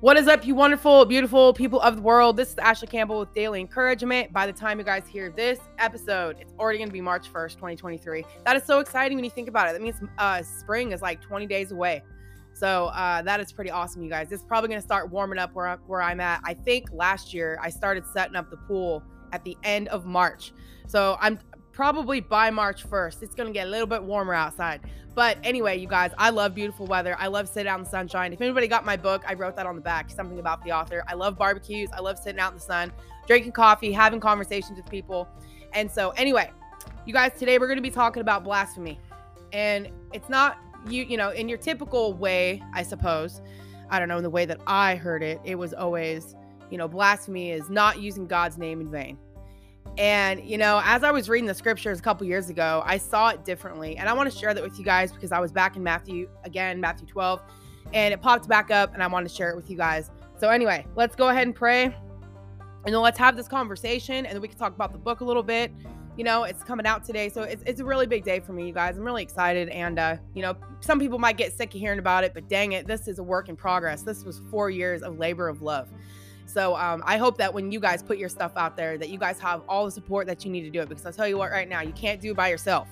What is up, you wonderful, beautiful people of the world? This is Ashley Campbell with Daily Encouragement. By the time you guys hear this episode, it's already going to be March 1st, 2023. That is so exciting when you think about it. That means uh, spring is like 20 days away. So uh, that is pretty awesome, you guys. It's probably going to start warming up where, where I'm at. I think last year I started setting up the pool at the end of March. So I'm probably by March 1st. It's going to get a little bit warmer outside. But anyway, you guys, I love beautiful weather. I love sitting out in the sunshine. If anybody got my book, I wrote that on the back, something about the author. I love barbecues. I love sitting out in the sun, drinking coffee, having conversations with people. And so, anyway, you guys, today we're going to be talking about blasphemy. And it's not you, you know, in your typical way, I suppose. I don't know, in the way that I heard it, it was always, you know, blasphemy is not using God's name in vain and, you know, as I was reading the scriptures a couple years ago, I saw it differently. And I want to share that with you guys because I was back in Matthew, again, Matthew 12, and it popped back up, and I want to share it with you guys. So, anyway, let's go ahead and pray. And then let's have this conversation, and then we can talk about the book a little bit. You know, it's coming out today. So, it's, it's a really big day for me, you guys. I'm really excited. And, uh, you know, some people might get sick of hearing about it, but dang it, this is a work in progress. This was four years of labor of love. So um, I hope that when you guys put your stuff out there, that you guys have all the support that you need to do it. Because I'll tell you what, right now, you can't do it by yourself.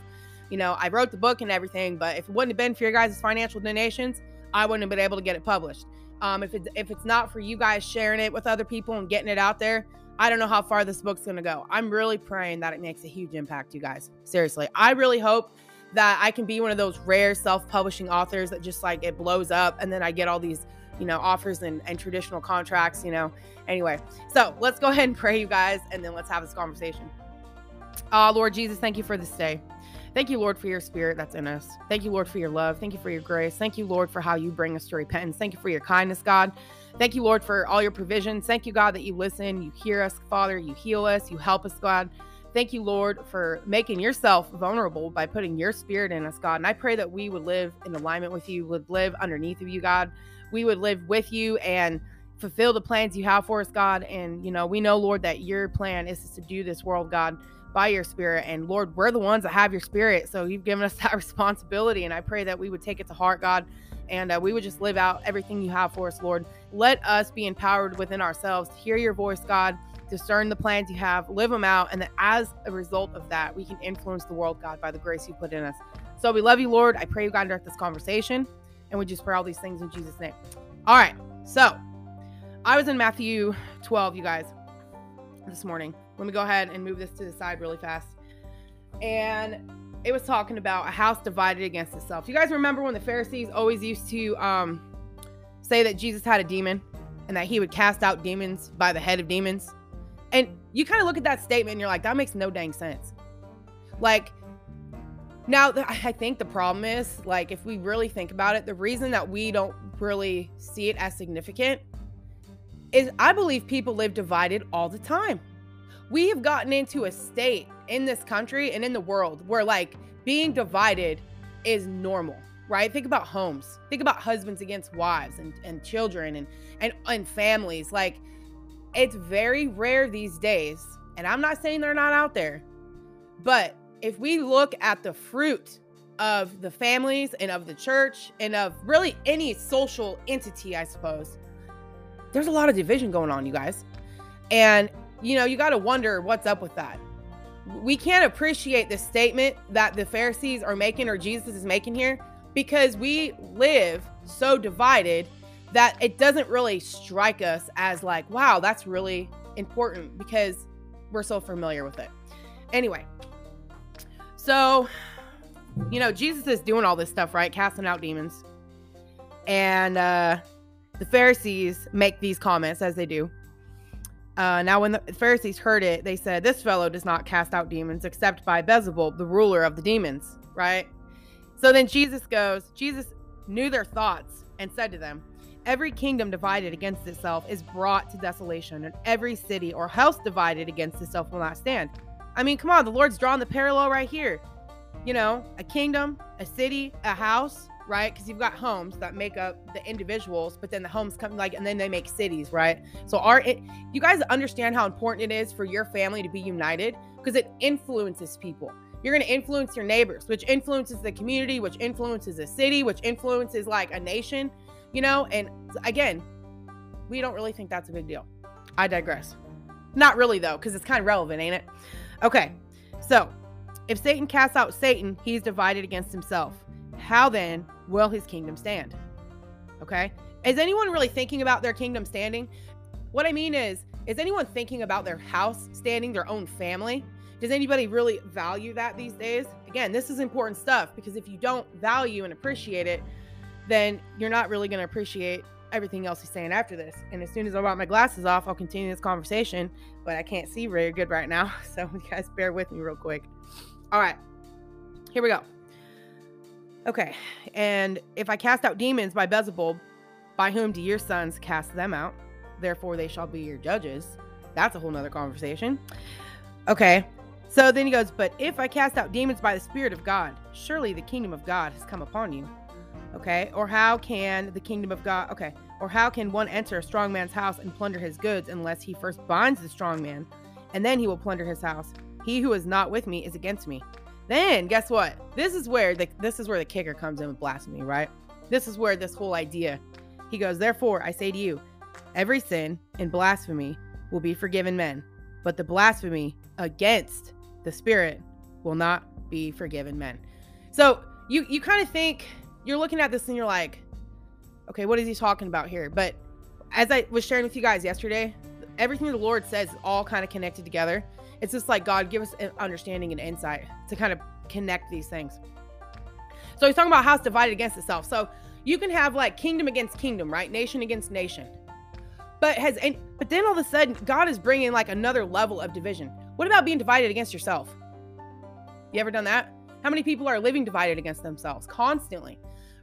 You know, I wrote the book and everything, but if it wouldn't have been for your guys' financial donations, I wouldn't have been able to get it published. Um, if it's if it's not for you guys sharing it with other people and getting it out there, I don't know how far this book's gonna go. I'm really praying that it makes a huge impact, you guys. Seriously, I really hope that I can be one of those rare self-publishing authors that just like it blows up and then I get all these you know, offers and, and traditional contracts, you know. Anyway, so let's go ahead and pray, you guys, and then let's have this conversation. Uh, Lord Jesus, thank you for this day. Thank you, Lord, for your spirit that's in us. Thank you, Lord, for your love. Thank you for your grace. Thank you, Lord, for how you bring us to repentance. Thank you for your kindness, God. Thank you, Lord, for all your provisions. Thank you, God, that you listen, you hear us, Father, you heal us, you help us, God. Thank you, Lord, for making yourself vulnerable by putting your spirit in us, God. And I pray that we would live in alignment with you, would live underneath of you, God we would live with you and fulfill the plans you have for us, God. And, you know, we know, Lord, that your plan is to do this world, God, by your spirit. And, Lord, we're the ones that have your spirit. So you've given us that responsibility. And I pray that we would take it to heart, God, and uh, we would just live out everything you have for us, Lord. Let us be empowered within ourselves to hear your voice, God, discern the plans you have, live them out. And that as a result of that, we can influence the world, God, by the grace you put in us. So we love you, Lord. I pray you, God, direct this conversation. And we just pray all these things in Jesus' name. All right. So I was in Matthew 12, you guys, this morning. Let me go ahead and move this to the side really fast. And it was talking about a house divided against itself. You guys remember when the Pharisees always used to um, say that Jesus had a demon and that he would cast out demons by the head of demons? And you kind of look at that statement and you're like, that makes no dang sense. Like, now, I think the problem is, like, if we really think about it, the reason that we don't really see it as significant is I believe people live divided all the time. We have gotten into a state in this country and in the world where, like, being divided is normal, right? Think about homes. Think about husbands against wives and, and children and, and, and families. Like, it's very rare these days. And I'm not saying they're not out there, but if we look at the fruit of the families and of the church and of really any social entity, I suppose, there's a lot of division going on, you guys. And, you know, you got to wonder what's up with that. We can't appreciate the statement that the Pharisees are making or Jesus is making here because we live so divided that it doesn't really strike us as like, wow, that's really important because we're so familiar with it. Anyway, so, you know, Jesus is doing all this stuff, right? Casting out demons. And uh, the Pharisees make these comments as they do. Uh, now, when the Pharisees heard it, they said, This fellow does not cast out demons except by Beelzebub, the ruler of the demons, right? So then Jesus goes, Jesus knew their thoughts and said to them, Every kingdom divided against itself is brought to desolation, and every city or house divided against itself will not stand. I mean, come on, the Lord's drawing the parallel right here. You know, a kingdom, a city, a house, right? Because you've got homes that make up the individuals, but then the homes come like, and then they make cities, right? So, are it, you guys understand how important it is for your family to be united because it influences people. You're going to influence your neighbors, which influences the community, which influences a city, which influences like a nation, you know? And again, we don't really think that's a big deal. I digress. Not really, though, because it's kind of relevant, ain't it? Okay, so if Satan casts out Satan, he's divided against himself. How then will his kingdom stand? Okay, is anyone really thinking about their kingdom standing? What I mean is, is anyone thinking about their house standing, their own family? Does anybody really value that these days? Again, this is important stuff because if you don't value and appreciate it, then you're not really going to appreciate everything else he's saying after this. And as soon as I want my glasses off, I'll continue this conversation, but I can't see very good right now. So you guys bear with me real quick. All right, here we go. Okay, and if I cast out demons by Beelzebub, by whom do your sons cast them out? Therefore, they shall be your judges. That's a whole nother conversation. Okay, so then he goes, But if I cast out demons by the Spirit of God, surely the kingdom of God has come upon you. Okay, or how can the kingdom of God, okay, or how can one enter a strong man's house and plunder his goods unless he first binds the strong man, and then he will plunder his house? He who is not with me is against me. Then guess what? This is where the this is where the kicker comes in with blasphemy, right? This is where this whole idea. He goes, Therefore, I say to you, every sin and blasphemy will be forgiven men, but the blasphemy against the spirit will not be forgiven men. So you you kind of think you're looking at this and you're like, okay, what is he talking about here? But as I was sharing with you guys yesterday, everything the Lord says is all kind of connected together. It's just like God give us an understanding and insight to kind of connect these things. So he's talking about house divided against itself. So you can have like kingdom against kingdom, right? Nation against nation. But has and but then all of a sudden God is bringing like another level of division. What about being divided against yourself? You ever done that? How many people are living divided against themselves constantly?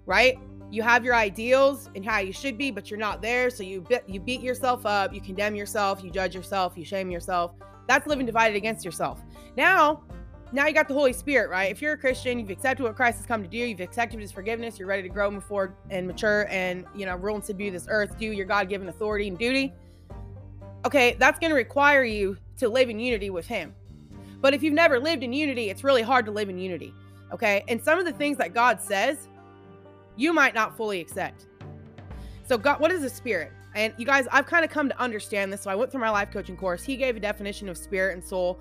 Right? You have your ideals and how you should be, but you're not there, so you be- you beat yourself up, you condemn yourself, you judge yourself, you shame yourself. That's living divided against yourself. Now, now you got the Holy Spirit, right? If you're a Christian, you've accepted what Christ has come to do, you've accepted his forgiveness, you're ready to grow, and mature and, you know, rule and subdue this earth, do your God given authority and duty. Okay, that's going to require you to live in unity with him. But if you've never lived in unity, it's really hard to live in unity. Okay. And some of the things that God says, you might not fully accept. So, God, what is a spirit? And you guys, I've kind of come to understand this. So, I went through my life coaching course. He gave a definition of spirit and soul.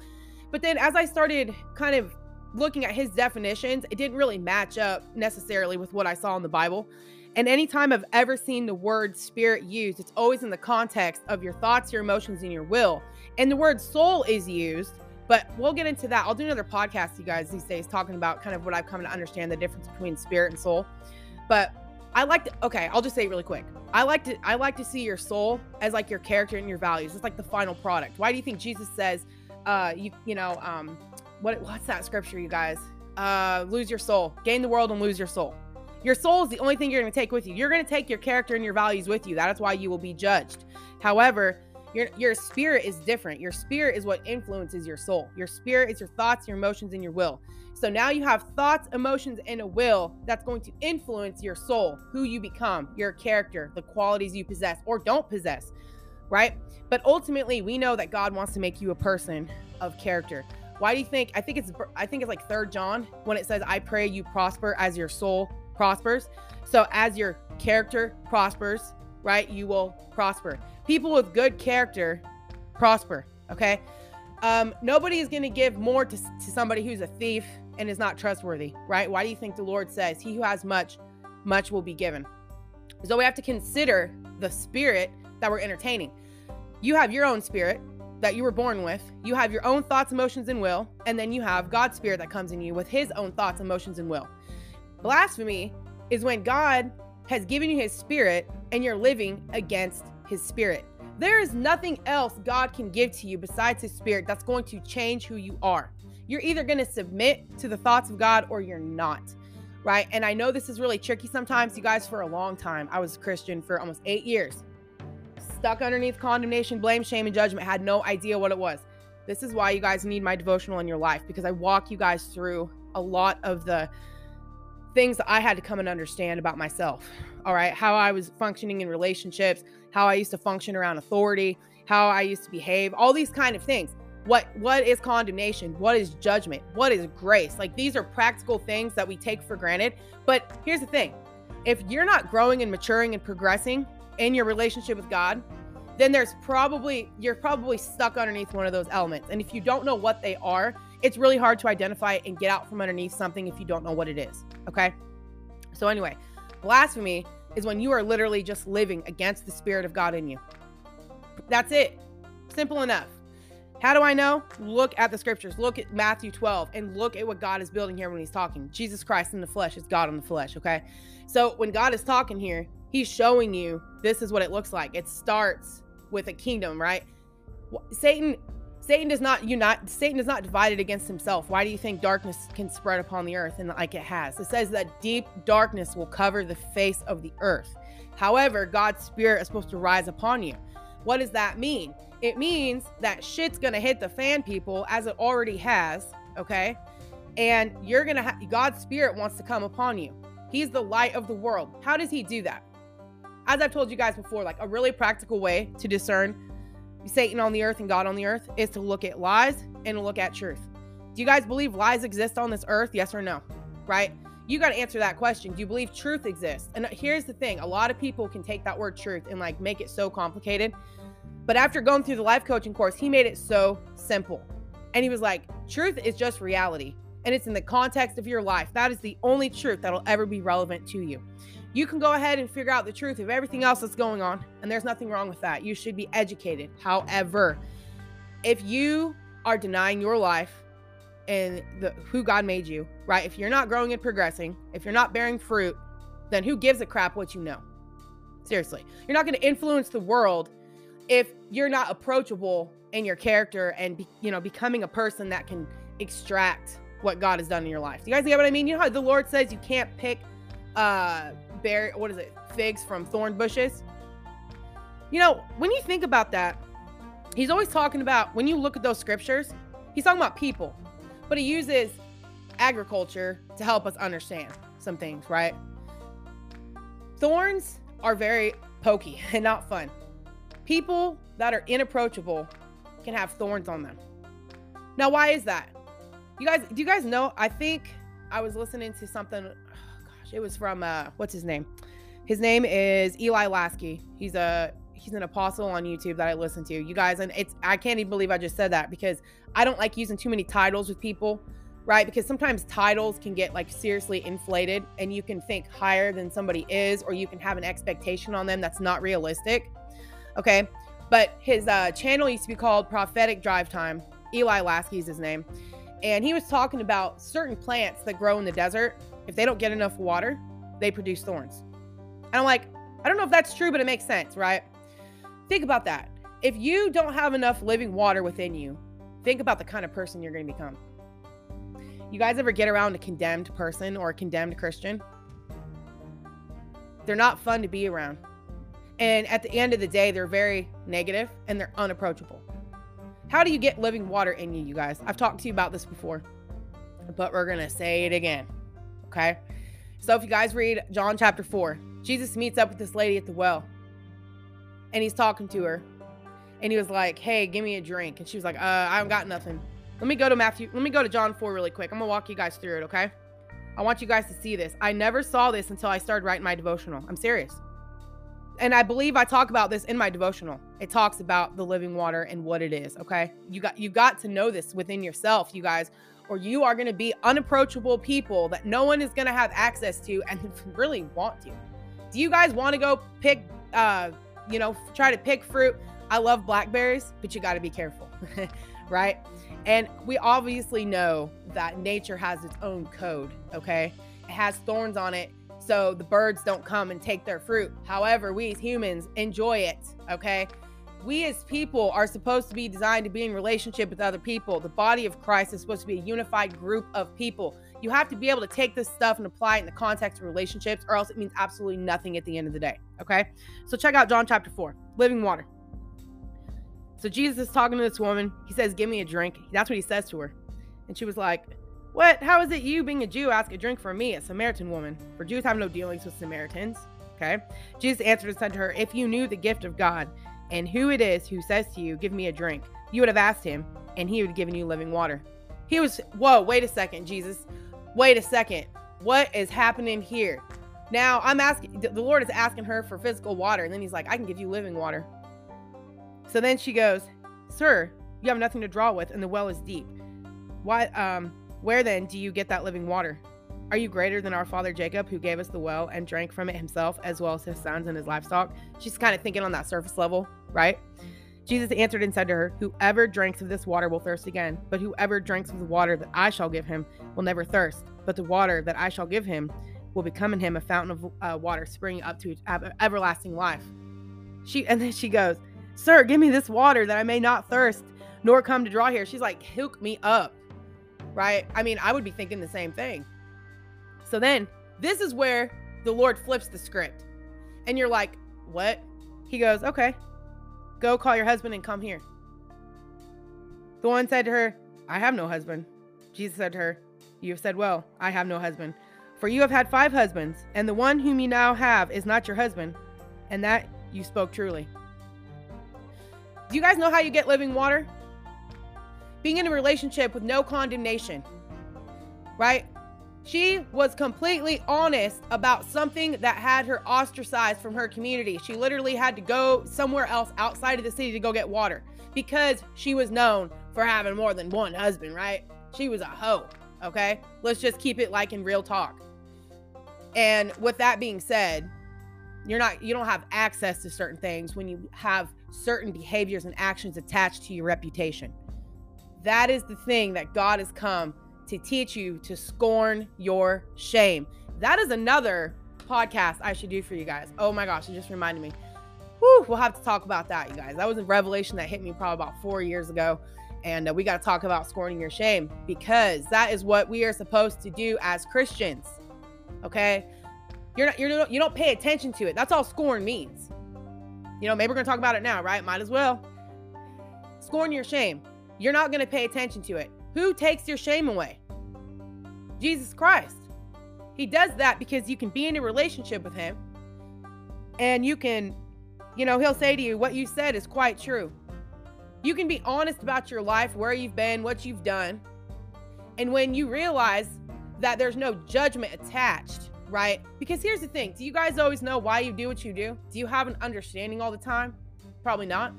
But then as I started kind of looking at his definitions, it didn't really match up necessarily with what I saw in the Bible. And anytime I've ever seen the word spirit used, it's always in the context of your thoughts, your emotions, and your will. And the word soul is used, but we'll get into that. I'll do another podcast, you guys, these days, talking about kind of what I've come to understand the difference between spirit and soul. But I like to okay, I'll just say it really quick. I like to I like to see your soul as like your character and your values. It's like the final product. Why do you think Jesus says uh you you know um what what's that scripture you guys uh lose your soul gain the world and lose your soul your soul is the only thing you're going to take with you you're going to take your character and your values with you that is why you will be judged however your your spirit is different your spirit is what influences your soul your spirit is your thoughts your emotions and your will so now you have thoughts emotions and a will that's going to influence your soul who you become your character the qualities you possess or don't possess right? But ultimately, we know that God wants to make you a person of character. Why do you think? I think it's I think it's like Third John when it says, "I pray you prosper as your soul prospers." So as your character prospers, right, you will prosper. People with good character prosper. Okay. Um, nobody is going to give more to, to somebody who's a thief and is not trustworthy, right? Why do you think the Lord says, He who has much, much will be given? So we have to consider the spirit that we're entertaining. You have your own spirit that you were born with. You have your own thoughts, emotions, and will. And then you have God's spirit that comes in you with his own thoughts, emotions, and will. Blasphemy is when God has given you his spirit and you're living against his spirit. There is nothing else God can give to you besides his spirit that's going to change who you are. You're either going to submit to the thoughts of God or you're not. Right. And I know this is really tricky sometimes. You guys, for a long time, I was a Christian for almost eight years stuck underneath condemnation, blame, shame, and judgment, had no idea what it was. This is why you guys need my devotional in your life because I walk you guys through a lot of the things that I had to come and understand about myself. All right. How I was functioning in relationships, how I used to function around authority, how I used to behave, all these kind of things. What what is condemnation? What is judgment? What is grace? Like these are practical things that we take for granted. But here's the thing. If you're not growing and maturing and progressing in your relationship with God, then there's probably you're probably stuck underneath one of those elements. And if you don't know what they are, it's really hard to identify and get out from underneath something if you don't know what it is. Okay? So anyway, blasphemy is when you are literally just living against the spirit of God in you. That's it. Simple enough. How do I know? Look at the scriptures. Look at Matthew 12 and look at what God is building here when he's talking. Jesus Christ in the flesh is God in the flesh, okay? So when God is talking here, he's showing you this is what it looks like. It starts with a kingdom, right? Satan Satan does not unite Satan is not divided against himself. Why do you think darkness can spread upon the earth and like it has? It says that deep darkness will cover the face of the earth. However, God's spirit is supposed to rise upon you. What does that mean? It means that shit's gonna hit the fan people as it already has, okay? And you're gonna have God's spirit wants to come upon you. He's the light of the world. How does he do that? As I've told you guys before, like a really practical way to discern Satan on the earth and God on the earth is to look at lies and look at truth. Do you guys believe lies exist on this earth? Yes or no? Right? You got to answer that question. Do you believe truth exists? And here's the thing a lot of people can take that word truth and like make it so complicated. But after going through the life coaching course, he made it so simple. And he was like, truth is just reality. And it's in the context of your life. That is the only truth that'll ever be relevant to you. You can go ahead and figure out the truth of everything else that's going on. And there's nothing wrong with that. You should be educated. However, if you are denying your life and the who God made you, right? If you're not growing and progressing, if you're not bearing fruit, then who gives a crap what you know? Seriously. You're not going to influence the world if you're not approachable in your character and be, you know becoming a person that can extract what God has done in your life. You guys get what I mean? You know how the Lord says you can't pick uh bear what is it figs from thorn bushes. You know when you think about that, he's always talking about when you look at those scriptures, he's talking about people, but he uses agriculture to help us understand some things, right? Thorns are very pokey and not fun. People that are inapproachable can have thorns on them. Now, why is that? You guys, do you guys know? I think I was listening to something. It was from uh, what's his name? His name is Eli Lasky. He's a he's an apostle on YouTube that I listen to. You guys, and it's I can't even believe I just said that because I don't like using too many titles with people, right? Because sometimes titles can get like seriously inflated, and you can think higher than somebody is, or you can have an expectation on them that's not realistic. Okay. But his uh, channel used to be called Prophetic Drive Time. Eli Lasky is his name. And he was talking about certain plants that grow in the desert. If they don't get enough water, they produce thorns. And I'm like, I don't know if that's true, but it makes sense, right? Think about that. If you don't have enough living water within you, think about the kind of person you're going to become. You guys ever get around a condemned person or a condemned Christian? They're not fun to be around. And at the end of the day, they're very negative and they're unapproachable. How do you get living water in you, you guys? I've talked to you about this before, but we're going to say it again. Okay. So if you guys read John chapter 4, Jesus meets up with this lady at the well and he's talking to her. And he was like, Hey, give me a drink. And she was like, Uh, I have got nothing. Let me go to Matthew. Let me go to John 4 really quick. I'm going to walk you guys through it. Okay. I want you guys to see this. I never saw this until I started writing my devotional. I'm serious and I believe I talk about this in my devotional. It talks about the living water and what it is. Okay. You got you got to know this within yourself, you guys, or you are gonna be unapproachable people that no one is gonna have access to and really want to. Do you guys want to go pick uh, you know, try to pick fruit? I love blackberries, but you gotta be careful, right? And we obviously know that nature has its own code, okay? It has thorns on it so the birds don't come and take their fruit. However, we as humans enjoy it, okay? We as people are supposed to be designed to be in relationship with other people. The body of Christ is supposed to be a unified group of people. You have to be able to take this stuff and apply it in the context of relationships, or else it means absolutely nothing at the end of the day. Okay. So check out John chapter 4, living water. So Jesus is talking to this woman. He says, Give me a drink. That's what he says to her. And she was like, what? How is it you, being a Jew, ask a drink from me, a Samaritan woman? For Jews have no dealings with Samaritans. Okay. Jesus answered and said to her, If you knew the gift of God and who it is who says to you, Give me a drink, you would have asked him, and he would have given you living water. He was, Whoa, wait a second, Jesus. Wait a second. What is happening here? Now I'm asking, the Lord is asking her for physical water, and then he's like, I can give you living water. So then she goes, Sir, you have nothing to draw with, and the well is deep. Why um where then do you get that living water? Are you greater than our father Jacob, who gave us the well and drank from it himself, as well as his sons and his livestock? She's kind of thinking on that surface level, right? Jesus answered and said to her, Whoever drinks of this water will thirst again, but whoever drinks of the water that I shall give him will never thirst. But the water that I shall give him will become in him a fountain of uh, water springing up to everlasting life. She and then she goes, Sir, give me this water that I may not thirst, nor come to draw here. She's like, hook me up. Right? I mean, I would be thinking the same thing. So then this is where the Lord flips the script. And you're like, what? He goes, okay, go call your husband and come here. The woman said to her, I have no husband. Jesus said to her, You have said well, I have no husband. For you have had five husbands, and the one whom you now have is not your husband. And that you spoke truly. Do you guys know how you get living water? Being in a relationship with no condemnation, right? She was completely honest about something that had her ostracized from her community. She literally had to go somewhere else outside of the city to go get water because she was known for having more than one husband, right? She was a hoe, okay? Let's just keep it like in real talk. And with that being said, you're not you don't have access to certain things when you have certain behaviors and actions attached to your reputation. That is the thing that God has come to teach you to scorn your shame. That is another podcast I should do for you guys. Oh my gosh, it just reminded me. Whew, we'll have to talk about that, you guys. That was a revelation that hit me probably about four years ago. And uh, we got to talk about scorning your shame because that is what we are supposed to do as Christians. Okay? You're not, you're, you don't pay attention to it. That's all scorn means. You know, maybe we're going to talk about it now, right? Might as well. Scorn your shame. You're not going to pay attention to it. Who takes your shame away? Jesus Christ. He does that because you can be in a relationship with him and you can, you know, he'll say to you, What you said is quite true. You can be honest about your life, where you've been, what you've done. And when you realize that there's no judgment attached, right? Because here's the thing do you guys always know why you do what you do? Do you have an understanding all the time? Probably not.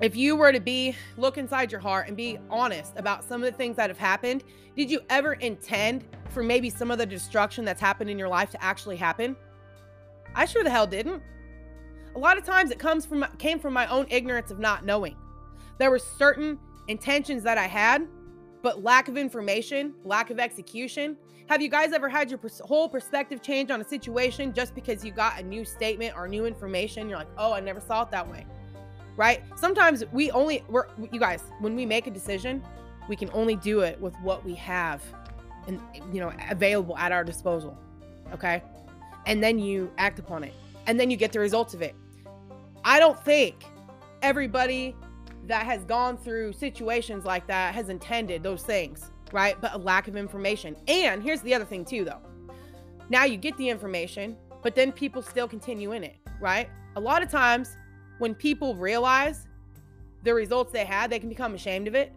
If you were to be, look inside your heart and be honest about some of the things that have happened, did you ever intend for maybe some of the destruction that's happened in your life to actually happen? I sure the hell didn't. A lot of times it comes from came from my own ignorance of not knowing. There were certain intentions that I had, but lack of information, lack of execution, have you guys ever had your pers- whole perspective change on a situation just because you got a new statement or new information? You're like, oh, I never saw it that way. Right? Sometimes we only, we're, you guys, when we make a decision, we can only do it with what we have and, you know, available at our disposal. Okay. And then you act upon it and then you get the results of it. I don't think everybody that has gone through situations like that has intended those things right? But a lack of information. And here's the other thing, too, though. Now you get the information, but then people still continue in it, right? A lot of times when people realize the results they had, they can become ashamed of it.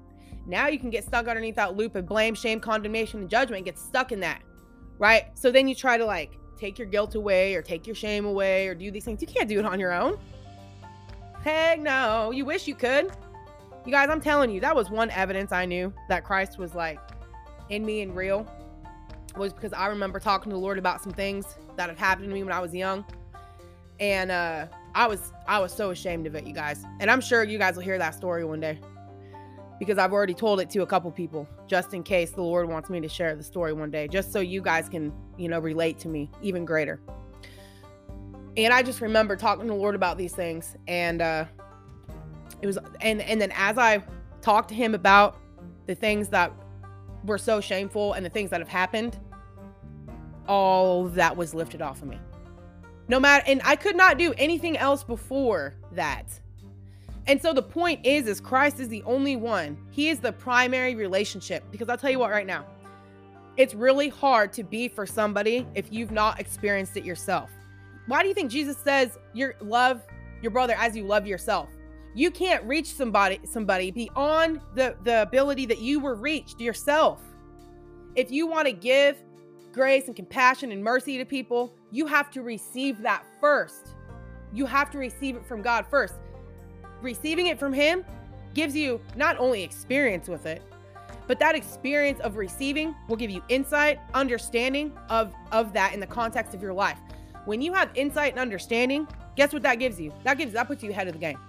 Now you can get stuck underneath that loop of blame, shame, condemnation, and judgment, get stuck in that, right? So then you try to like take your guilt away or take your shame away or do these things. You can't do it on your own. Heck no. You wish you could. You guys, I'm telling you, that was one evidence I knew that Christ was like in me and real. Was because I remember talking to the Lord about some things that had happened to me when I was young. And uh I was I was so ashamed of it, you guys. And I'm sure you guys will hear that story one day. Because I've already told it to a couple people just in case the Lord wants me to share the story one day, just so you guys can, you know, relate to me even greater. And I just remember talking to the Lord about these things and uh it was and and then as I talked to him about the things that were so shameful and the things that have happened, all that was lifted off of me. No matter and I could not do anything else before that. And so the point is is Christ is the only one. He is the primary relationship because I'll tell you what right now. It's really hard to be for somebody if you've not experienced it yourself. Why do you think Jesus says your love your brother as you love yourself? You can't reach somebody somebody beyond the the ability that you were reached yourself. If you want to give grace and compassion and mercy to people, you have to receive that first. You have to receive it from God first. receiving it from Him gives you not only experience with it, but that experience of receiving will give you insight, understanding of, of that in the context of your life. When you have insight and understanding, guess what that gives you? That gives that puts you ahead of the game.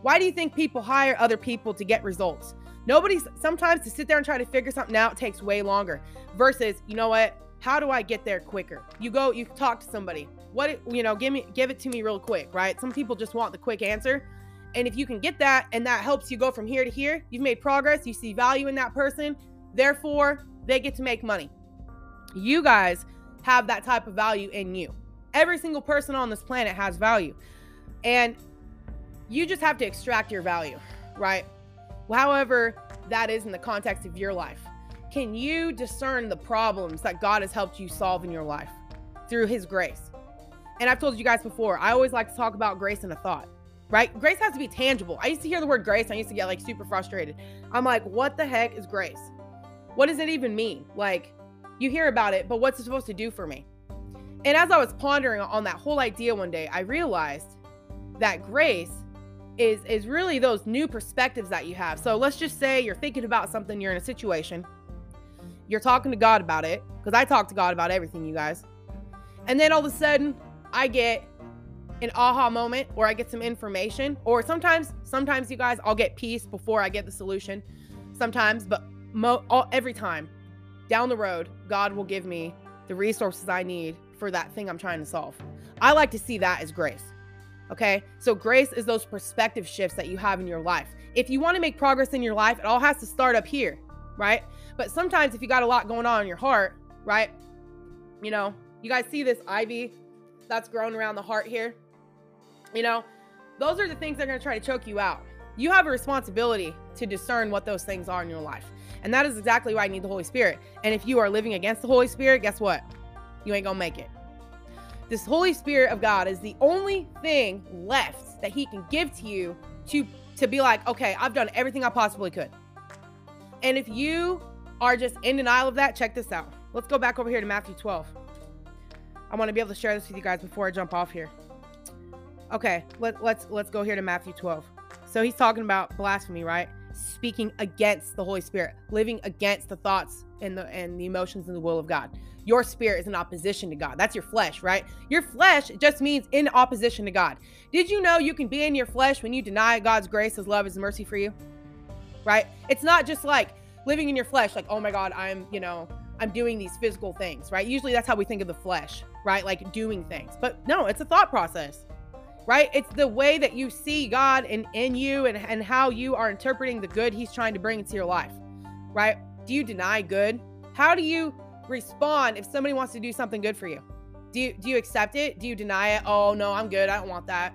Why do you think people hire other people to get results? Nobody's sometimes to sit there and try to figure something out takes way longer versus, you know what? How do I get there quicker? You go, you talk to somebody. What you know, give me give it to me real quick, right? Some people just want the quick answer. And if you can get that and that helps you go from here to here, you've made progress, you see value in that person, therefore they get to make money. You guys have that type of value in you. Every single person on this planet has value. And you just have to extract your value, right? However, that is in the context of your life. Can you discern the problems that God has helped you solve in your life through His grace? And I've told you guys before, I always like to talk about grace in a thought, right? Grace has to be tangible. I used to hear the word grace, I used to get like super frustrated. I'm like, what the heck is grace? What does it even mean? Like, you hear about it, but what's it supposed to do for me? And as I was pondering on that whole idea one day, I realized that grace is is really those new perspectives that you have. So let's just say you're thinking about something, you're in a situation, you're talking to God about it, because I talk to God about everything, you guys. And then all of a sudden, I get an aha moment or I get some information, or sometimes, sometimes you guys, I'll get peace before I get the solution. Sometimes, but mo- all, every time down the road, God will give me the resources I need for that thing I'm trying to solve. I like to see that as grace. Okay. So grace is those perspective shifts that you have in your life. If you want to make progress in your life, it all has to start up here, right? But sometimes if you got a lot going on in your heart, right? You know, you guys see this ivy that's growing around the heart here? You know, those are the things that are going to try to choke you out. You have a responsibility to discern what those things are in your life. And that is exactly why I need the Holy Spirit. And if you are living against the Holy Spirit, guess what? You ain't going to make it. This Holy Spirit of God is the only thing left that He can give to you to to be like, okay, I've done everything I possibly could. And if you are just in denial of that, check this out. Let's go back over here to Matthew 12. I want to be able to share this with you guys before I jump off here. Okay, let, let's let's go here to Matthew 12. So he's talking about blasphemy, right? Speaking against the Holy Spirit, living against the thoughts and the and the emotions and the will of God your spirit is in opposition to God. That's your flesh, right? Your flesh just means in opposition to God. Did you know you can be in your flesh when you deny God's grace, His love, His mercy for you? Right? It's not just like living in your flesh, like, oh my God, I'm, you know, I'm doing these physical things, right? Usually that's how we think of the flesh, right? Like doing things. But no, it's a thought process, right? It's the way that you see God in, in you and, and how you are interpreting the good He's trying to bring into your life, right? Do you deny good? How do you respond if somebody wants to do something good for you? Do you do you accept it? Do you deny it? Oh no, I'm good. I don't want that.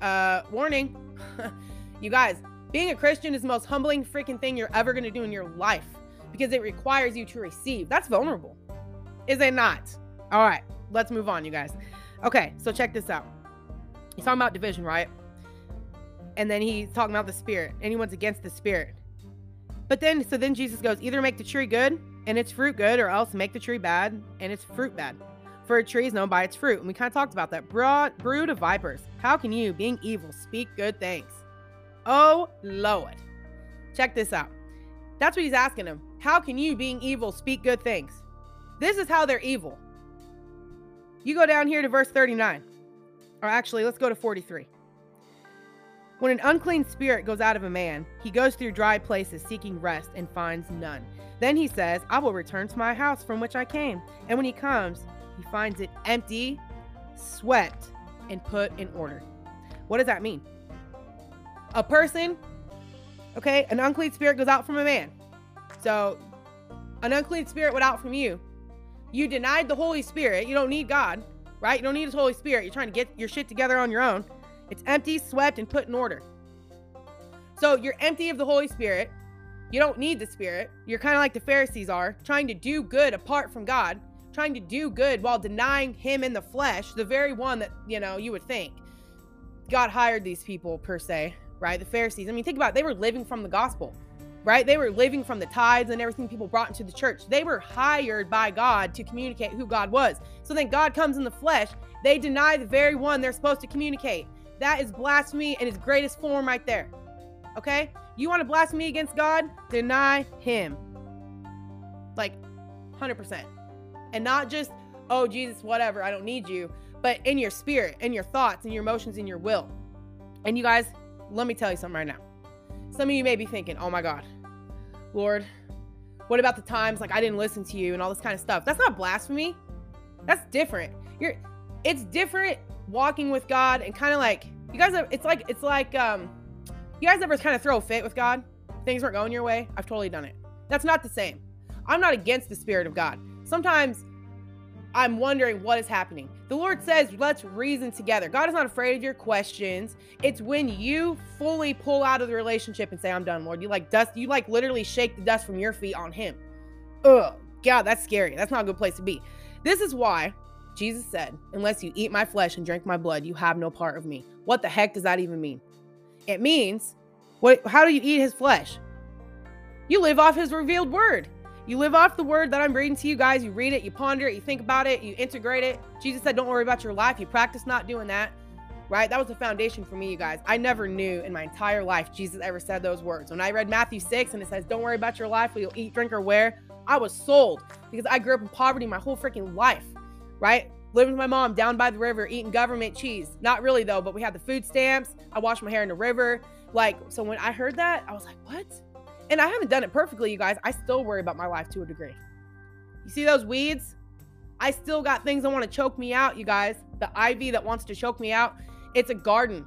Uh, warning. you guys, being a Christian is the most humbling freaking thing you're ever going to do in your life because it requires you to receive. That's vulnerable. Is it not? All right, let's move on, you guys. Okay, so check this out. He's talking about division, right? And then he's talking about the spirit. Anyone's against the spirit. But then, so then Jesus goes, either make the tree good and its fruit good, or else make the tree bad and its fruit bad. For a tree is known by its fruit. And we kind of talked about that. Broad brood of vipers. How can you, being evil, speak good things? Oh Lord. Check this out. That's what he's asking him. How can you, being evil, speak good things? This is how they're evil. You go down here to verse 39. Or actually, let's go to 43. When an unclean spirit goes out of a man, he goes through dry places seeking rest and finds none. Then he says, I will return to my house from which I came. And when he comes, he finds it empty, swept, and put in order. What does that mean? A person, okay, an unclean spirit goes out from a man. So, an unclean spirit went out from you. You denied the Holy Spirit. You don't need God, right? You don't need His Holy Spirit. You're trying to get your shit together on your own. It's empty, swept, and put in order. So you're empty of the Holy Spirit. You don't need the Spirit. You're kind of like the Pharisees are, trying to do good apart from God, trying to do good while denying Him in the flesh, the very one that, you know, you would think God hired these people, per se, right? The Pharisees. I mean, think about it. They were living from the gospel, right? They were living from the tithes and everything people brought into the church. They were hired by God to communicate who God was. So then God comes in the flesh. They deny the very one they're supposed to communicate That is blasphemy in its greatest form right there. Okay? You want to blaspheme against God? Deny him. Like 100%. And not just, oh, Jesus, whatever, I don't need you, but in your spirit, in your thoughts, in your emotions, in your will. And you guys, let me tell you something right now. Some of you may be thinking, oh my God, Lord, what about the times like I didn't listen to you and all this kind of stuff? That's not blasphemy. That's different. You're it's different walking with God and kind of like you guys have, it's like it's like um you guys ever kind of throw a fit with God? Things weren't going your way? I've totally done it. That's not the same. I'm not against the spirit of God. Sometimes I'm wondering what is happening. The Lord says, let's reason together. God is not afraid of your questions. It's when you fully pull out of the relationship and say, I'm done, Lord. You like dust, you like literally shake the dust from your feet on Him. Ugh, God, that's scary. That's not a good place to be. This is why Jesus said, Unless you eat my flesh and drink my blood, you have no part of me. What the heck does that even mean? It means, what how do you eat his flesh? You live off his revealed word. You live off the word that I'm reading to you guys. You read it, you ponder it, you think about it, you integrate it. Jesus said, Don't worry about your life. You practice not doing that. Right? That was the foundation for me, you guys. I never knew in my entire life Jesus ever said those words. When I read Matthew 6 and it says, Don't worry about your life, what you'll eat, drink, or wear, I was sold because I grew up in poverty my whole freaking life. Right? Living with my mom down by the river, eating government cheese. Not really though, but we had the food stamps. I washed my hair in the river. Like, so when I heard that, I was like, what? And I haven't done it perfectly, you guys. I still worry about my life to a degree. You see those weeds? I still got things that want to choke me out, you guys. The ivy that wants to choke me out. It's a garden.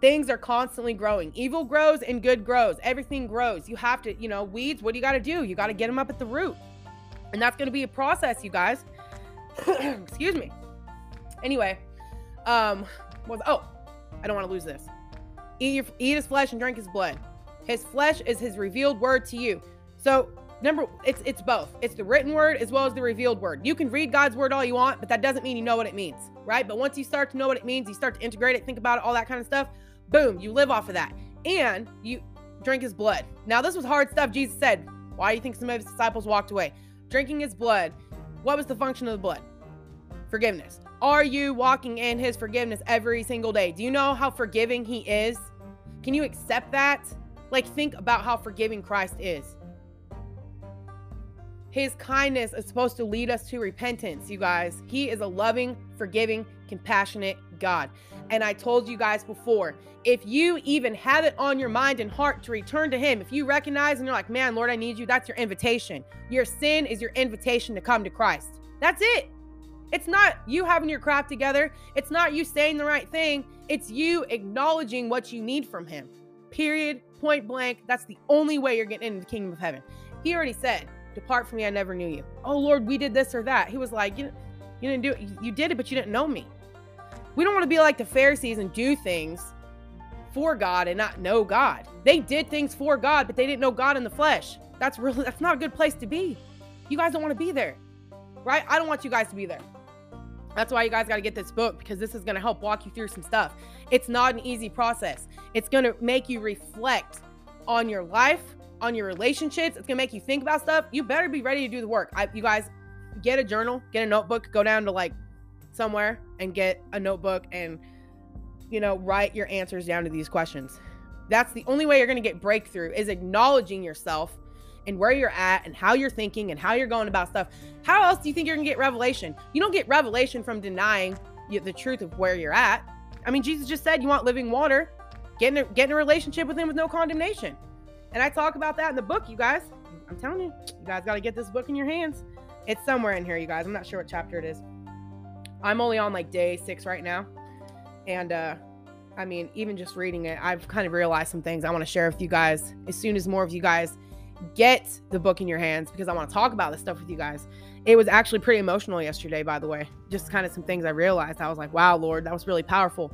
Things are constantly growing. Evil grows and good grows. Everything grows. You have to, you know, weeds, what do you got to do? You got to get them up at the root. And that's going to be a process, you guys. Excuse me. Anyway, um, was oh, I don't want to lose this. Eat your, eat his flesh and drink his blood. His flesh is his revealed word to you. So number it's it's both. It's the written word as well as the revealed word. You can read God's word all you want, but that doesn't mean you know what it means, right? But once you start to know what it means, you start to integrate it, think about it, all that kind of stuff. Boom, you live off of that. And you drink his blood. Now, this was hard stuff Jesus said. Why do you think some of his disciples walked away? Drinking his blood. What was the function of the blood? Forgiveness. Are you walking in his forgiveness every single day? Do you know how forgiving he is? Can you accept that? Like, think about how forgiving Christ is. His kindness is supposed to lead us to repentance, you guys. He is a loving, forgiving, compassionate God. And I told you guys before, if you even have it on your mind and heart to return to Him, if you recognize and you're like, man, Lord, I need you, that's your invitation. Your sin is your invitation to come to Christ. That's it. It's not you having your crap together. It's not you saying the right thing. It's you acknowledging what you need from Him. Period point blank. That's the only way you're getting into the kingdom of heaven. He already said, Depart from me, I never knew you. Oh Lord, we did this or that. He was like, You, you didn't do it. You did it, but you didn't know me. We don't want to be like the Pharisees and do things for God and not know God. They did things for God, but they didn't know God in the flesh. That's really that's not a good place to be. You guys don't want to be there. Right? I don't want you guys to be there. That's why you guys got to get this book because this is going to help walk you through some stuff. It's not an easy process. It's going to make you reflect on your life, on your relationships. It's going to make you think about stuff. You better be ready to do the work. I, you guys get a journal, get a notebook, go down to like somewhere and get a notebook and you know, write your answers down to these questions. That's the only way you're going to get breakthrough is acknowledging yourself and where you're at and how you're thinking and how you're going about stuff. How else do you think you're going to get revelation? You don't get revelation from denying the truth of where you're at. I mean, Jesus just said you want living water. Get in, a, get in a relationship with him with no condemnation. And I talk about that in the book, you guys. I'm telling you, you guys got to get this book in your hands. It's somewhere in here, you guys. I'm not sure what chapter it is. I'm only on like day six right now. And uh I mean, even just reading it, I've kind of realized some things I want to share with you guys as soon as more of you guys get the book in your hands because I want to talk about this stuff with you guys. It was actually pretty emotional yesterday, by the way. Just kind of some things I realized. I was like, wow, Lord, that was really powerful.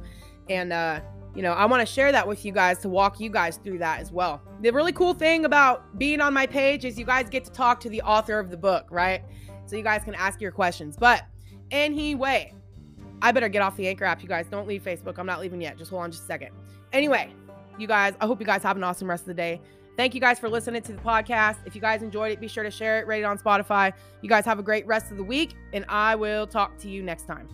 And, uh, you know, I want to share that with you guys to walk you guys through that as well. The really cool thing about being on my page is you guys get to talk to the author of the book, right? So you guys can ask your questions. But anyway, I better get off the Anchor app, you guys. Don't leave Facebook. I'm not leaving yet. Just hold on just a second. Anyway, you guys, I hope you guys have an awesome rest of the day. Thank you guys for listening to the podcast. If you guys enjoyed it, be sure to share it, rate it on Spotify. You guys have a great rest of the week, and I will talk to you next time.